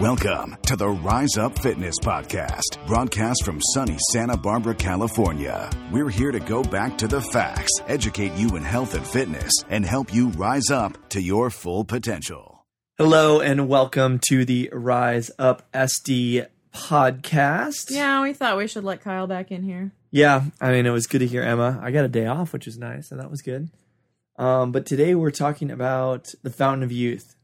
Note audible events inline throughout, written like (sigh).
Welcome to the Rise Up Fitness Podcast, broadcast from sunny Santa Barbara, California. We're here to go back to the facts, educate you in health and fitness, and help you rise up to your full potential. Hello and welcome to the Rise Up SD podcast. Yeah, we thought we should let Kyle back in here. Yeah, I mean, it was good to hear Emma. I got a day off, which is nice, and that was good. Um, but today we're talking about the Fountain of Youth.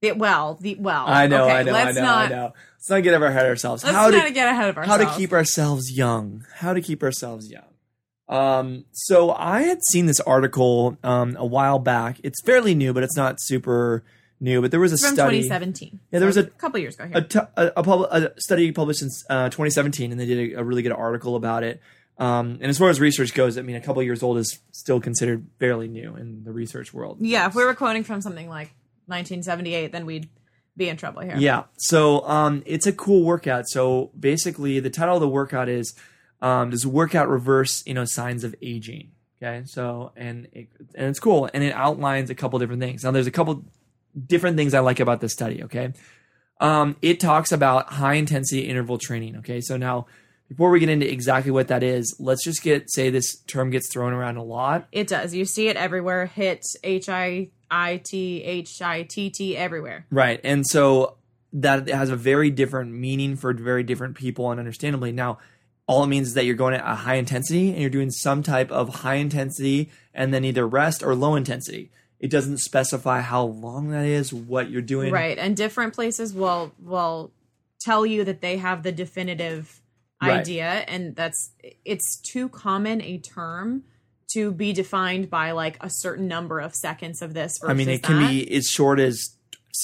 The, well, the well. I know, okay, I know, I know, not, I know. Let's not get ahead of ourselves. Let's how not to get ahead of ourselves. how to keep ourselves young. How to keep ourselves young. Um, so I had seen this article um, a while back. It's fairly new, but it's not super new. But there was a from study. 2017. Yeah, there was So a- couple years ago here. a, t- a, a, pub- a study published in uh, 2017, and they did a, a really good article about it. Um, and as far as research goes, I mean, a couple years old is still considered fairly new in the research world. yeah, if we were quoting from something like 1978, then we'd be in trouble here. Yeah. So um, it's a cool workout. So basically, the title of the workout is um, "Does workout reverse you know signs of aging?" Okay. So and it, and it's cool, and it outlines a couple different things. Now, there's a couple different things I like about this study. Okay. Um, it talks about high intensity interval training. Okay. So now. Before we get into exactly what that is, let's just get say this term gets thrown around a lot. It does. You see it everywhere. Hit H I I T H I T T everywhere. Right. And so that has a very different meaning for very different people and understandably. Now, all it means is that you're going at a high intensity and you're doing some type of high intensity and then either rest or low intensity. It doesn't specify how long that is, what you're doing. Right. And different places will will tell you that they have the definitive Right. idea and that's it's too common a term to be defined by like a certain number of seconds of this versus I mean, it can that. be as short as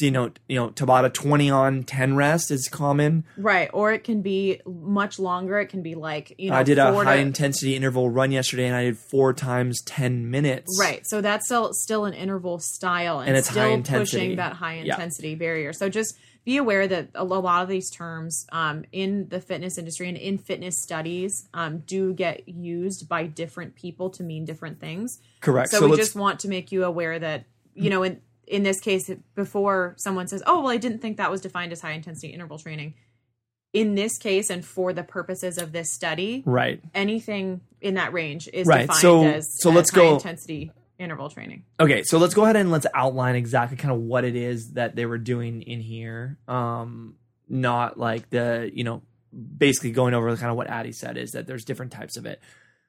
you know, you know, Tabata 20 on 10 rest is common. right or it can be much longer it can be like you know I did a four to- high intensity interval run yesterday and I did four times 10 minutes. right so that's still still an interval style and, And it's still high intensity. pushing that high Yeah. intensity barrier so just be aware that a lot of these terms um, in the fitness industry and in fitness studies um, do get used by different people to mean different things Correct. so, So, we just want to make you aware that you know in in this case before someone says oh well i didn't think that was defined as high intensity interval training in this case and for the purposes of this study right. anything in that range is Right, defined so- as so as let's high go- intensity interval training Okay, so let's go ahead and let's outline exactly kind of what it is that they were doing in here. Um, not like the, you know, basically going over kind of what Addie said is that there's different types of it.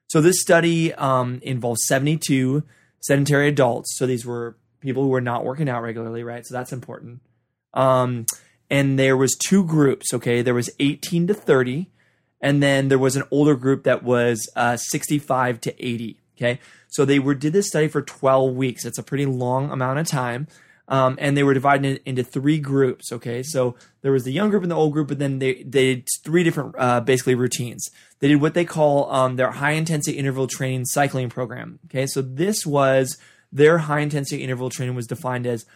So this study um, involves 72 sedentary adults. So these were people who were not working out regularly, right? So that's important. Um, and there was two groups. Okay, there was 18 to 30, and then there was an older group that was uh, 65 to 80. Okay, so they were did this study for 12 weeks. It's a pretty long amount of time. Um, and they were divided into three groups. Okay, so there was the young group and the old group, but then they they did three different uh, basically routines. They did what they call um, their high intensity interval training cycling program. Okay, so this was their high intensity interval training was defined as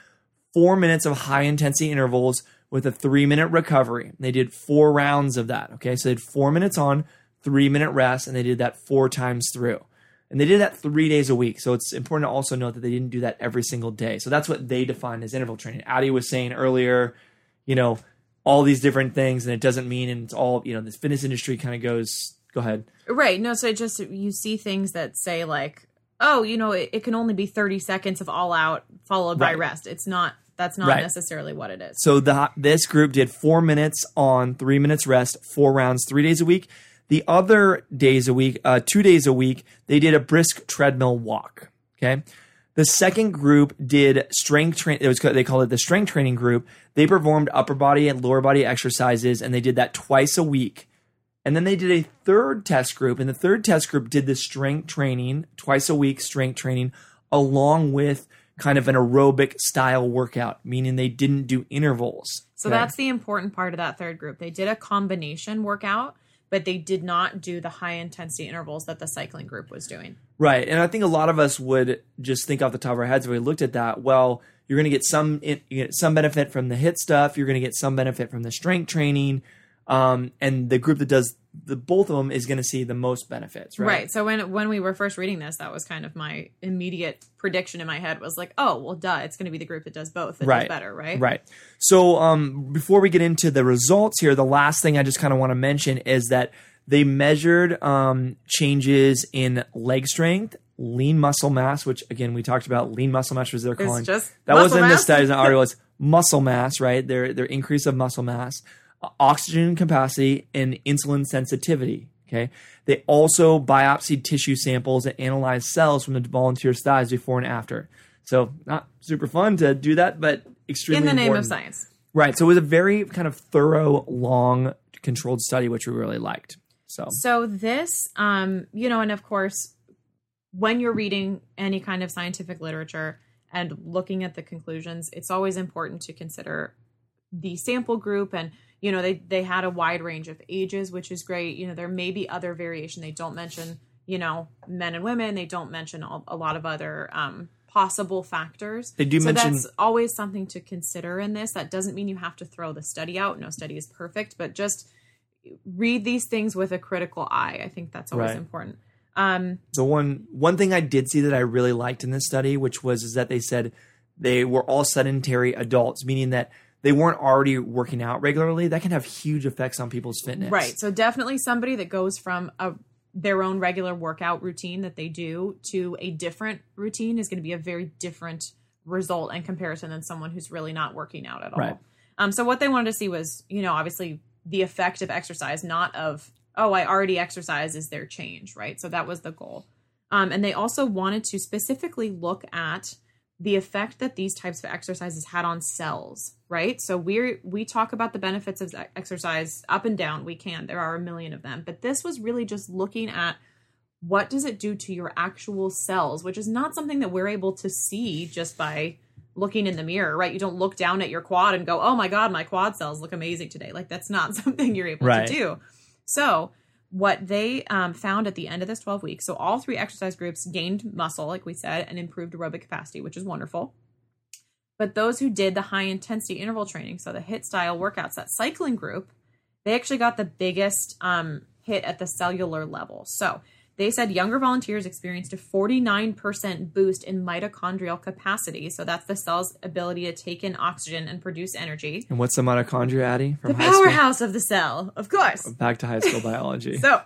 four minutes of high intensity intervals with a three minute recovery. They did four rounds of that. Okay, so they did four minutes on, three minute rest, and they did that four times through. And they did that three days a week. So it's important to also note that they didn't do that every single day. So that's what they define as interval training. Addie was saying earlier, you know, all these different things, and it doesn't mean, and it's all, you know, this fitness industry kind of goes, go ahead. right no so it just you see things that say like oh you know it, it can only be 30 seconds of all out followed by rest it's not that's not Right. necessarily what it is So the this group did four minutes on, three minutes rest, four rounds, three days a week. The other days a week, uh, two days a week, they did a brisk treadmill walk. Okay. The second group did strength train. It was they called it the strength training group. They performed upper body and lower body exercises, and they did that twice a week. And then they did a third test group, and the third test group did the strength training twice a week, strength training, along with kind of an aerobic style workout, meaning they didn't do intervals. So Okay? that's the important part of that third group. They did a combination workout, but they did not do the high intensity intervals that the cycling group was doing. Right. And I think a lot of us would just think off the top of our heads if we looked at that, well, you're going to get some get some benefit from the HIIT stuff, you're going to get some benefit from the strength training. Um, and the group that does the both of them is going to see the most benefits, right? Right. So when when we were first reading this, that was kind of my immediate prediction in my head was like, oh, well, duh, it's going to be the group that does both that Right. does better, right? Right. So um, before we get into the results here, the last thing I just kind of want to mention is that they measured um, changes in leg strength, lean muscle mass, which again we talked about. Lean muscle mass was they're calling that wasn't in the studies. The (laughs) article was muscle mass, right? Their their increase of muscle mass, oxygen capacity, and insulin sensitivity. Okay. They also biopsied tissue samples and analyzed cells from the volunteers' thighs before and after. So not super fun to do that, but extremely In the name of science. Right. So it was a very kind of thorough, long, controlled study, which we really liked. So So this, um, you know, and of course, when you're reading any kind of scientific literature and looking at the conclusions, it's always important to consider the sample group and you know they they had a wide range of ages which is great. You know there may be other variation. They don't mention you know men and women. They don't mention a, a lot of other um possible factors. They do so mention- that's always something to consider in this. That doesn't mean you have to throw the study out. No study is perfect but just read these things with a critical eye. I think that's always Right. important. Um the one one thing I did see that I really liked in this study, which was is that they said they were all sedentary adults, meaning that they weren't already working out regularly. That can have huge effects on people's fitness. Right. So definitely somebody that goes from a their own regular workout routine that they do to a different routine is going to be a very different result and comparison than someone who's really not working out at all. Right. Um so what they wanted to see was, you know, obviously the effect of exercise, not of oh, I already exercise is their change, right? So that was the goal. Um and they also wanted to specifically look at the effect that these types of exercises had on cells, right? So we we talk about the benefits of exercise up and down. We can. There are a million of them, but this was really just looking at what does it do to your actual cells, which is not something that we're able to see just by looking in the mirror, right? You don't look down at your quad and go, "Oh my god, my quad cells look amazing today." Like that's not (laughs) something you're able Right. to do. So, what they um, found at the end of this 12 weeks, so all three exercise groups gained muscle, like we said, and improved aerobic capacity, which is wonderful. But those who did the high intensity interval training, so the HIIT style workouts, that cycling group, they actually got the biggest um, hit at the cellular level. So they said younger volunteers experienced a 49% boost in mitochondrial capacity. So that's the cell's ability to take in oxygen and produce energy. And what's the mitochondria, Addie? From The high school? powerhouse of the cell, of course. Back to high school biology. (laughs) So,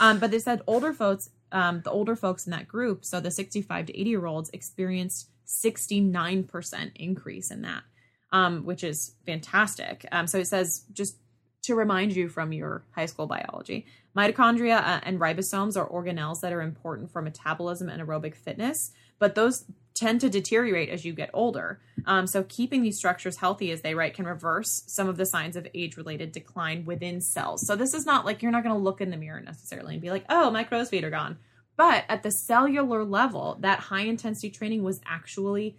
um, but they said older folks, um, the older folks in that group, so the 65 to 80 year olds, experienced 69% increase in that, um, which is fantastic. Um, so it says just to remind you from your high school biology, mitochondria uh, and ribosomes are organelles that are important for metabolism and aerobic fitness, but those tend to deteriorate as you get older. Um, so keeping these structures healthy, as they write, can reverse some of the signs of age-related decline within cells. So this is not like you're not going to look in the mirror necessarily and be like, "Oh, my crow's feet are gone." But at the cellular level, that high intensity training was actually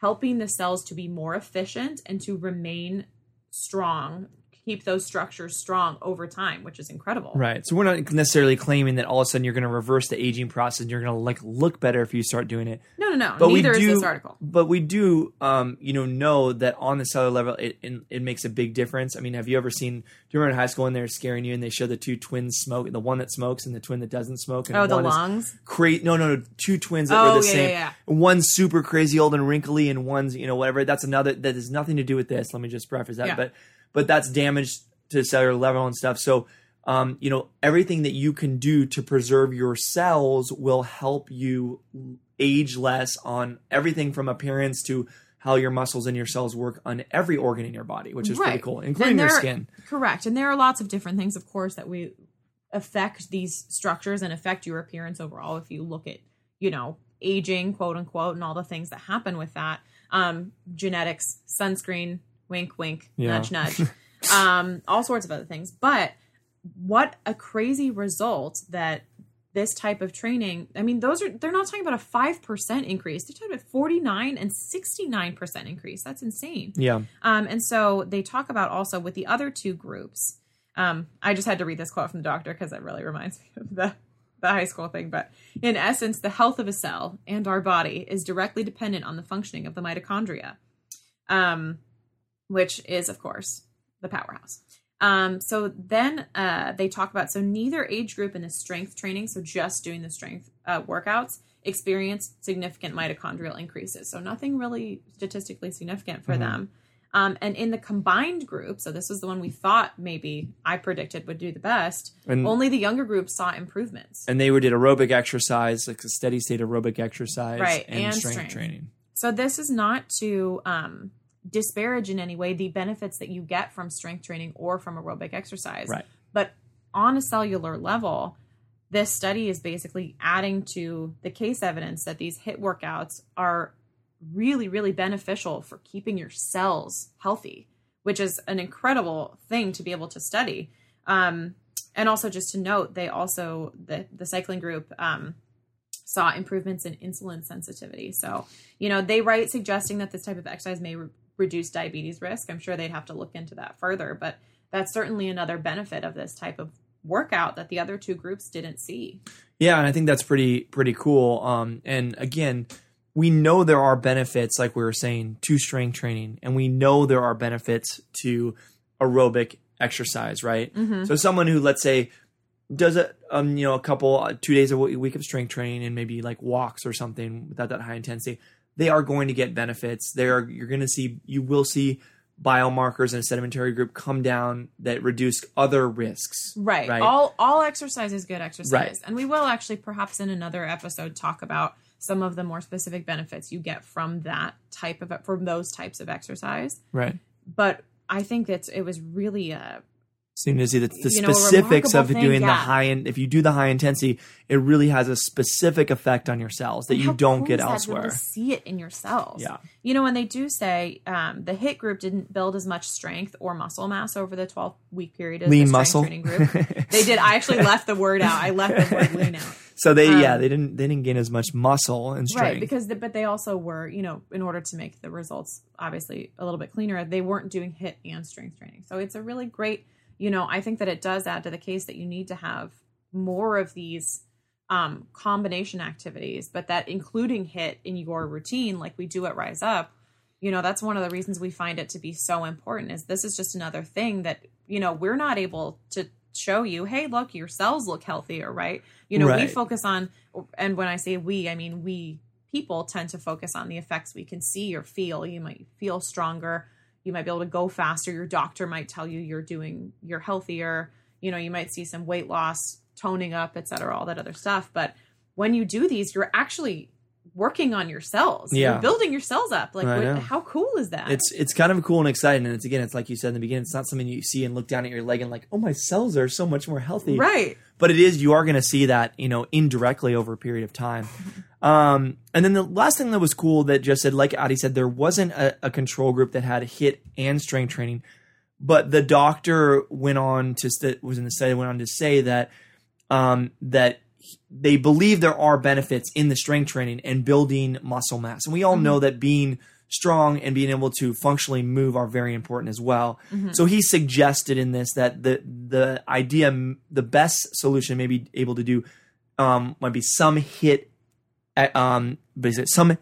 helping the cells to be more efficient and to remain strong, keep those structures strong over time, which is incredible. Right. So we're not necessarily claiming that all of a sudden you're going to reverse the aging process and you're going to like look better if you start doing it. No, no, no. But Neither we do, is this article. But we do, um, you know, know that on the cellular level, it, it it makes a big difference. I mean, have you ever seen? Do you remember in high school when they were scaring you and they show the two twins smoke, the one that smokes and the twin that doesn't smoke? And Oh, the lungs. Cra- no, no, no, two twins that Oh, were the yeah, same. yeah, One's super crazy old and wrinkly, and one's you know whatever. That's another that has nothing to do with this. Let me just preface that. Yeah. But but that's damage to cellular level and stuff. So. Um, you know everything that you can do to preserve your cells will help you age less on everything from appearance to how your muscles and your cells work on every organ in your body, which is pretty cool, including your skin. Correct. And there are lots of different things, of course, that we affect these structures and affect your appearance overall. If you look at, you know, aging, quote unquote, and all the things that happen with that, um, genetics, sunscreen, wink, wink, Yeah. nudge, nudge, (laughs) um, all sorts of other things. But what a crazy result that this type of training i mean those are they're not talking about a 5% increase they're talking about 49 and 69% increase that's insane Yeah, um, and so they talk about also with the other two groups. Um, I just had to read this quote from the doctor because it really reminds me of the, the high school thing. But in essence, the health of a cell and our body is directly dependent on the functioning of the mitochondria, um, which is, of course, the powerhouse. Um, so then uh, they talk about so neither age group in the strength training, so just doing the strength uh, workouts, experienced significant mitochondrial increases. So nothing really statistically significant for Mhm. them. Um, and in the combined group, so this was the one we thought maybe I predicted would do the best. And Only the younger group saw improvements. and they did aerobic exercise, like a steady state aerobic exercise, Right, and, and strength, strength. training. So this is not to um, disparage in any way the benefits that you get from strength training or from aerobic exercise. Right. But on a cellular level, this study is basically adding to the case evidence that these HIIT workouts are really, really beneficial for keeping your cells healthy, which is an incredible thing to be able to study. Um, and also, just to note, they also the the cycling group um, saw improvements in insulin sensitivity. So, you know, they write suggesting that this type of exercise may re- reduce diabetes risk. I'm sure they'd have to look into that further, but that's certainly another benefit of this type of workout that the other two groups didn't see. Yeah, and I think that's pretty pretty cool. Um, and again, we know there are benefits, like we were saying, to strength training, and we know there are benefits to aerobic exercise, right? Mhm. So someone who, let's say, does a um, you know a couple uh, two days a week of strength training and maybe like walks or something without that high intensity, they are going to get benefits. They are you're going to see you will see biomarkers in a sedimentary group come down that reduce other risks. Right. Right. All all exercise is good exercise. Right. And we will actually perhaps in another episode talk about some of the more specific benefits you get from that type of from those types of exercise. Right. But I think that it was really a seem to see the, the You know, specifics of thing, doing the high and if you do the high intensity it really has a specific effect on your cells that you How don't cool get that elsewhere To see it in your cells. yeah You know, when they do say um, the HIIT group didn't build as much strength or muscle mass over the 12 week period as lean the strength muscle training group. they did. I actually left the word out. I left the word lean out. (laughs) so they yeah Um, they didn't they didn't gain as much muscle and strength Right, because the, but they also were, you know, in order to make the results obviously a little bit cleaner, they weren't doing HIIT and strength training. So it's a really great, you know, I think that it does add to the case that you need to have more of these um, combination activities, but that including HIIT in your routine, like we do at Rise Up, you know, that's one of the reasons we find it to be so important. Is this is just another thing that you know we're not able to show you. Hey, look, your cells look healthier, right? You know, we focus on, and when I say we, I mean we people tend to focus on the effects we can see or feel. You might feel stronger. You might be able to go faster. Your doctor might tell you you're doing, you're healthier. You know, you might see some weight loss, toning up, et cetera, all that other stuff. But when you do these, you're actually working on your cells. Yeah. You're building your cells up. Like, what, how cool is that? it's it's kind of cool and exciting and it's again it's like you said in the beginning it's not something you see and look down at your leg and like oh my cells are so much more healthy right. but it is you are going to see that you know indirectly over a period of time (laughs) um, and then the last thing that was cool that just said like Addie said there wasn't a, a control group that had HIIT and strength training but the doctor went on to st- was in the study went on to say that um, that they believe there are benefits in the strength training and building muscle mass. And we all know that being strong and being able to functionally move are very important as well. So he suggested in this that the the idea the best solution may be able to do um, might be some HIIT um it? Some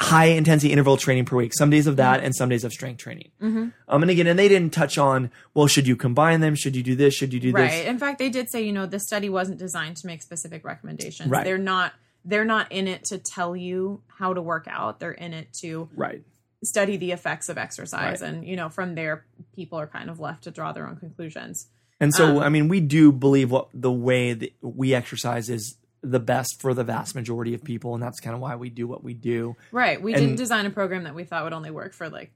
high intensity interval training per week. Some days of that and some days of strength training. Mhm. um and again and they didn't touch on well should you combine them? Should you do this? Should you do right this? Right. in fact they did say you know this study wasn't designed to make specific recommendations. Right. they're not they're not in it to tell you how to work out. They're in it to right. study the effects of exercise. Right. and you know from there people are kind of left to draw their own conclusions. And so Um, i mean we do believe what the way that we exercise is the best for the vast majority of people and that's kind of why we do what we do right we And- didn't design a program that we thought would only work for like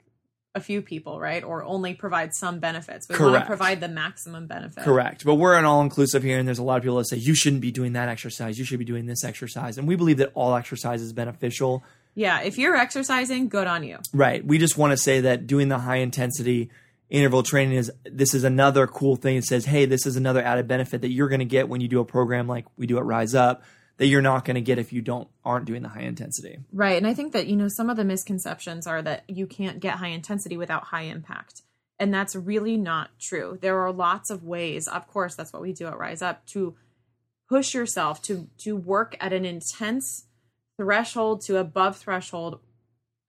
a few people right or only provide some benefits we want to provide the maximum benefit Correct. But we're an all inclusive here, and there's a lot of people that say you shouldn't be doing that exercise. You should be doing this exercise. And we believe that all exercise is beneficial. yeah if you're exercising good on you Right. We just want to say that doing the high intensity interval training is this is another cool thing. It says, hey, this is another added benefit that you're going to get when you do a program like we do at Rise Up that you're not going to get if you don't aren't doing the high intensity. Right. And I think that, you know, some of the misconceptions are that you can't get high intensity without high impact. And that's really not true. There are lots of ways, of course, that's what we do at Rise Up, to push yourself to to work at an intense threshold to above threshold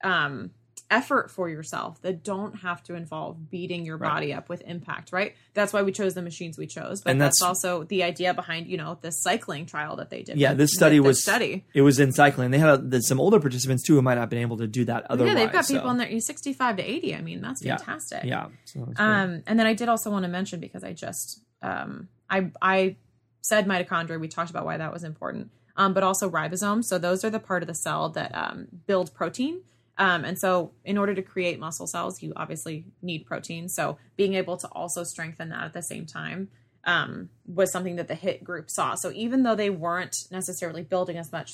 um effort for yourself that don't have to involve beating your Right. body up with impact, right? That's why we chose the machines we chose. But And that's, that's- also the idea behind, you know, the cycling trial that they did. Yeah, with- this study was this study. It was in cycling. They had a, some older participants too who might not have been able to do that otherwise. yeah, they've got people in there 65 to 80. I mean, that's fantastic. Yeah. So. Um, and then I did also want to mention because I just um, I I said mitochondria. We talked about why that was important, um, but also ribosomes. So those are the part of the cell that um, build protein. Um, and so, in order to create muscle cells, you obviously need protein. So, being able to also strengthen that at the same time um, was something that the HIIT group saw. So, even though they weren't necessarily building as much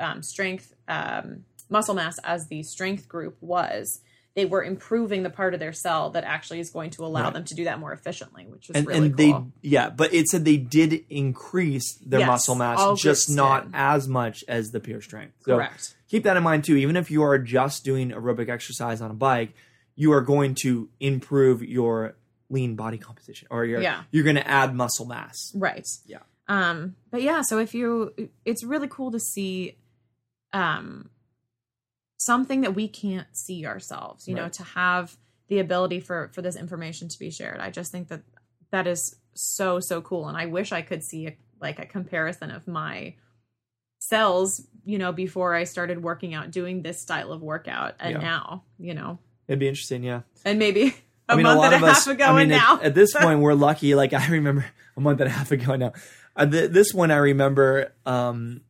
um, strength, um, muscle mass as the strength group was, they were improving the part of their cell that actually is going to allow Right. them to do that more efficiently, which is and really and cool. they yeah, but it said they did increase their Yes, muscle mass, just not did. as much as the pure strength. So Correct. Keep that in mind too. Even if you are just doing aerobic exercise on a bike, you are going to improve your lean body composition, or you're Yeah. you're going to add muscle mass. Right. Yeah. Um, but yeah, so if you it's really cool to see um something that we can't see ourselves, you know, to have the ability for for this information to be shared. I just think that that is so so cool and I wish I could see a, like a comparison of my cells, you know, before I started working out doing this style of workout and Yeah. now, you know. It'd be interesting, yeah. And maybe (laughs) a I mean, month a lot and a us. half ago I mean, and at, now. at this (laughs) point, we're lucky. Like I remember a month and a half ago now. Uh, th- this one I remember, um,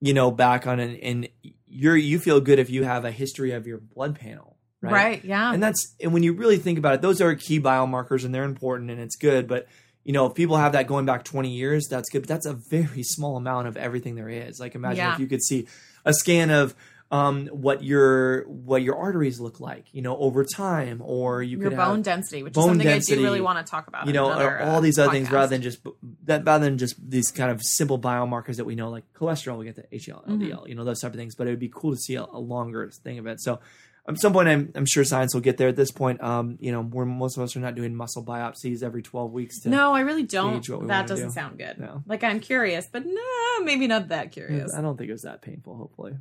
you know, back on an, and you're you feel good if you have a history of your blood panel, right? right, yeah. And that's and when you really think about it, those are key biomarkers and they're important and it's good. But you know, if people have that going back 20 years, that's good. But that's a very small amount of everything there is. Like imagine Yeah. if you could see a scan of um, what your what your arteries look like, you know, over time, or you your could bone density, which bone is something I do really want to talk about. you know, another, all uh, these other things rather than just that rather than just these kind of simple biomarkers that we know, like cholesterol, we get the HDL, Mm-hmm. You know, those type of things. But it would be cool to see a, a longer thing of it. So at some point, I'm, I'm sure science will get there. At this point, um, you know, where most of us are not doing muscle biopsies every 12 weeks. To, No, I really don't. gauge what we That doesn't do. sound good. No. Like I'm curious, but no, maybe not that curious. I don't think it was that painful. Hopefully,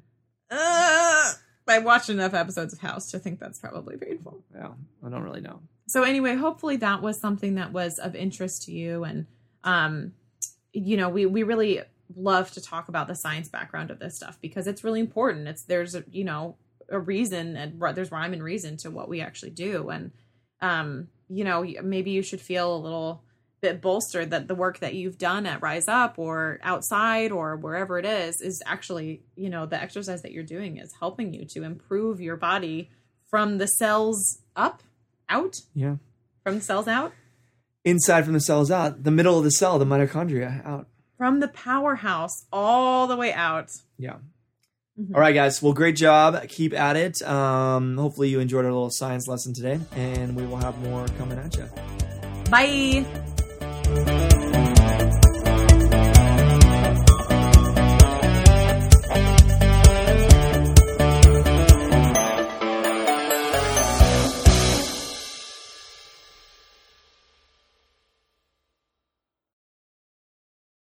Uh, I watched enough episodes of House to think that's probably painful. yeah, I don't really know. So anyway, hopefully that was something that was of interest to you, and um, you know, we we really love to talk about the science background of this stuff because it's really important. It's there's a, you know a reason and there's rhyme and reason to what we actually do, and um, you know, maybe you should feel a little bit bolstered that the work that you've done at Rise Up or outside or wherever it is is actually, you know, the exercise that you're doing is helping you to improve your body from the cells up, out, Yeah, from the cells out, inside from the cells out, the middle of the cell, the mitochondria out. from the powerhouse all the way out. Yeah. Mhm. All right, guys. Well, great job. Keep at it. Um, hopefully, you enjoyed our little science lesson today, and we will have more coming at you. Bye.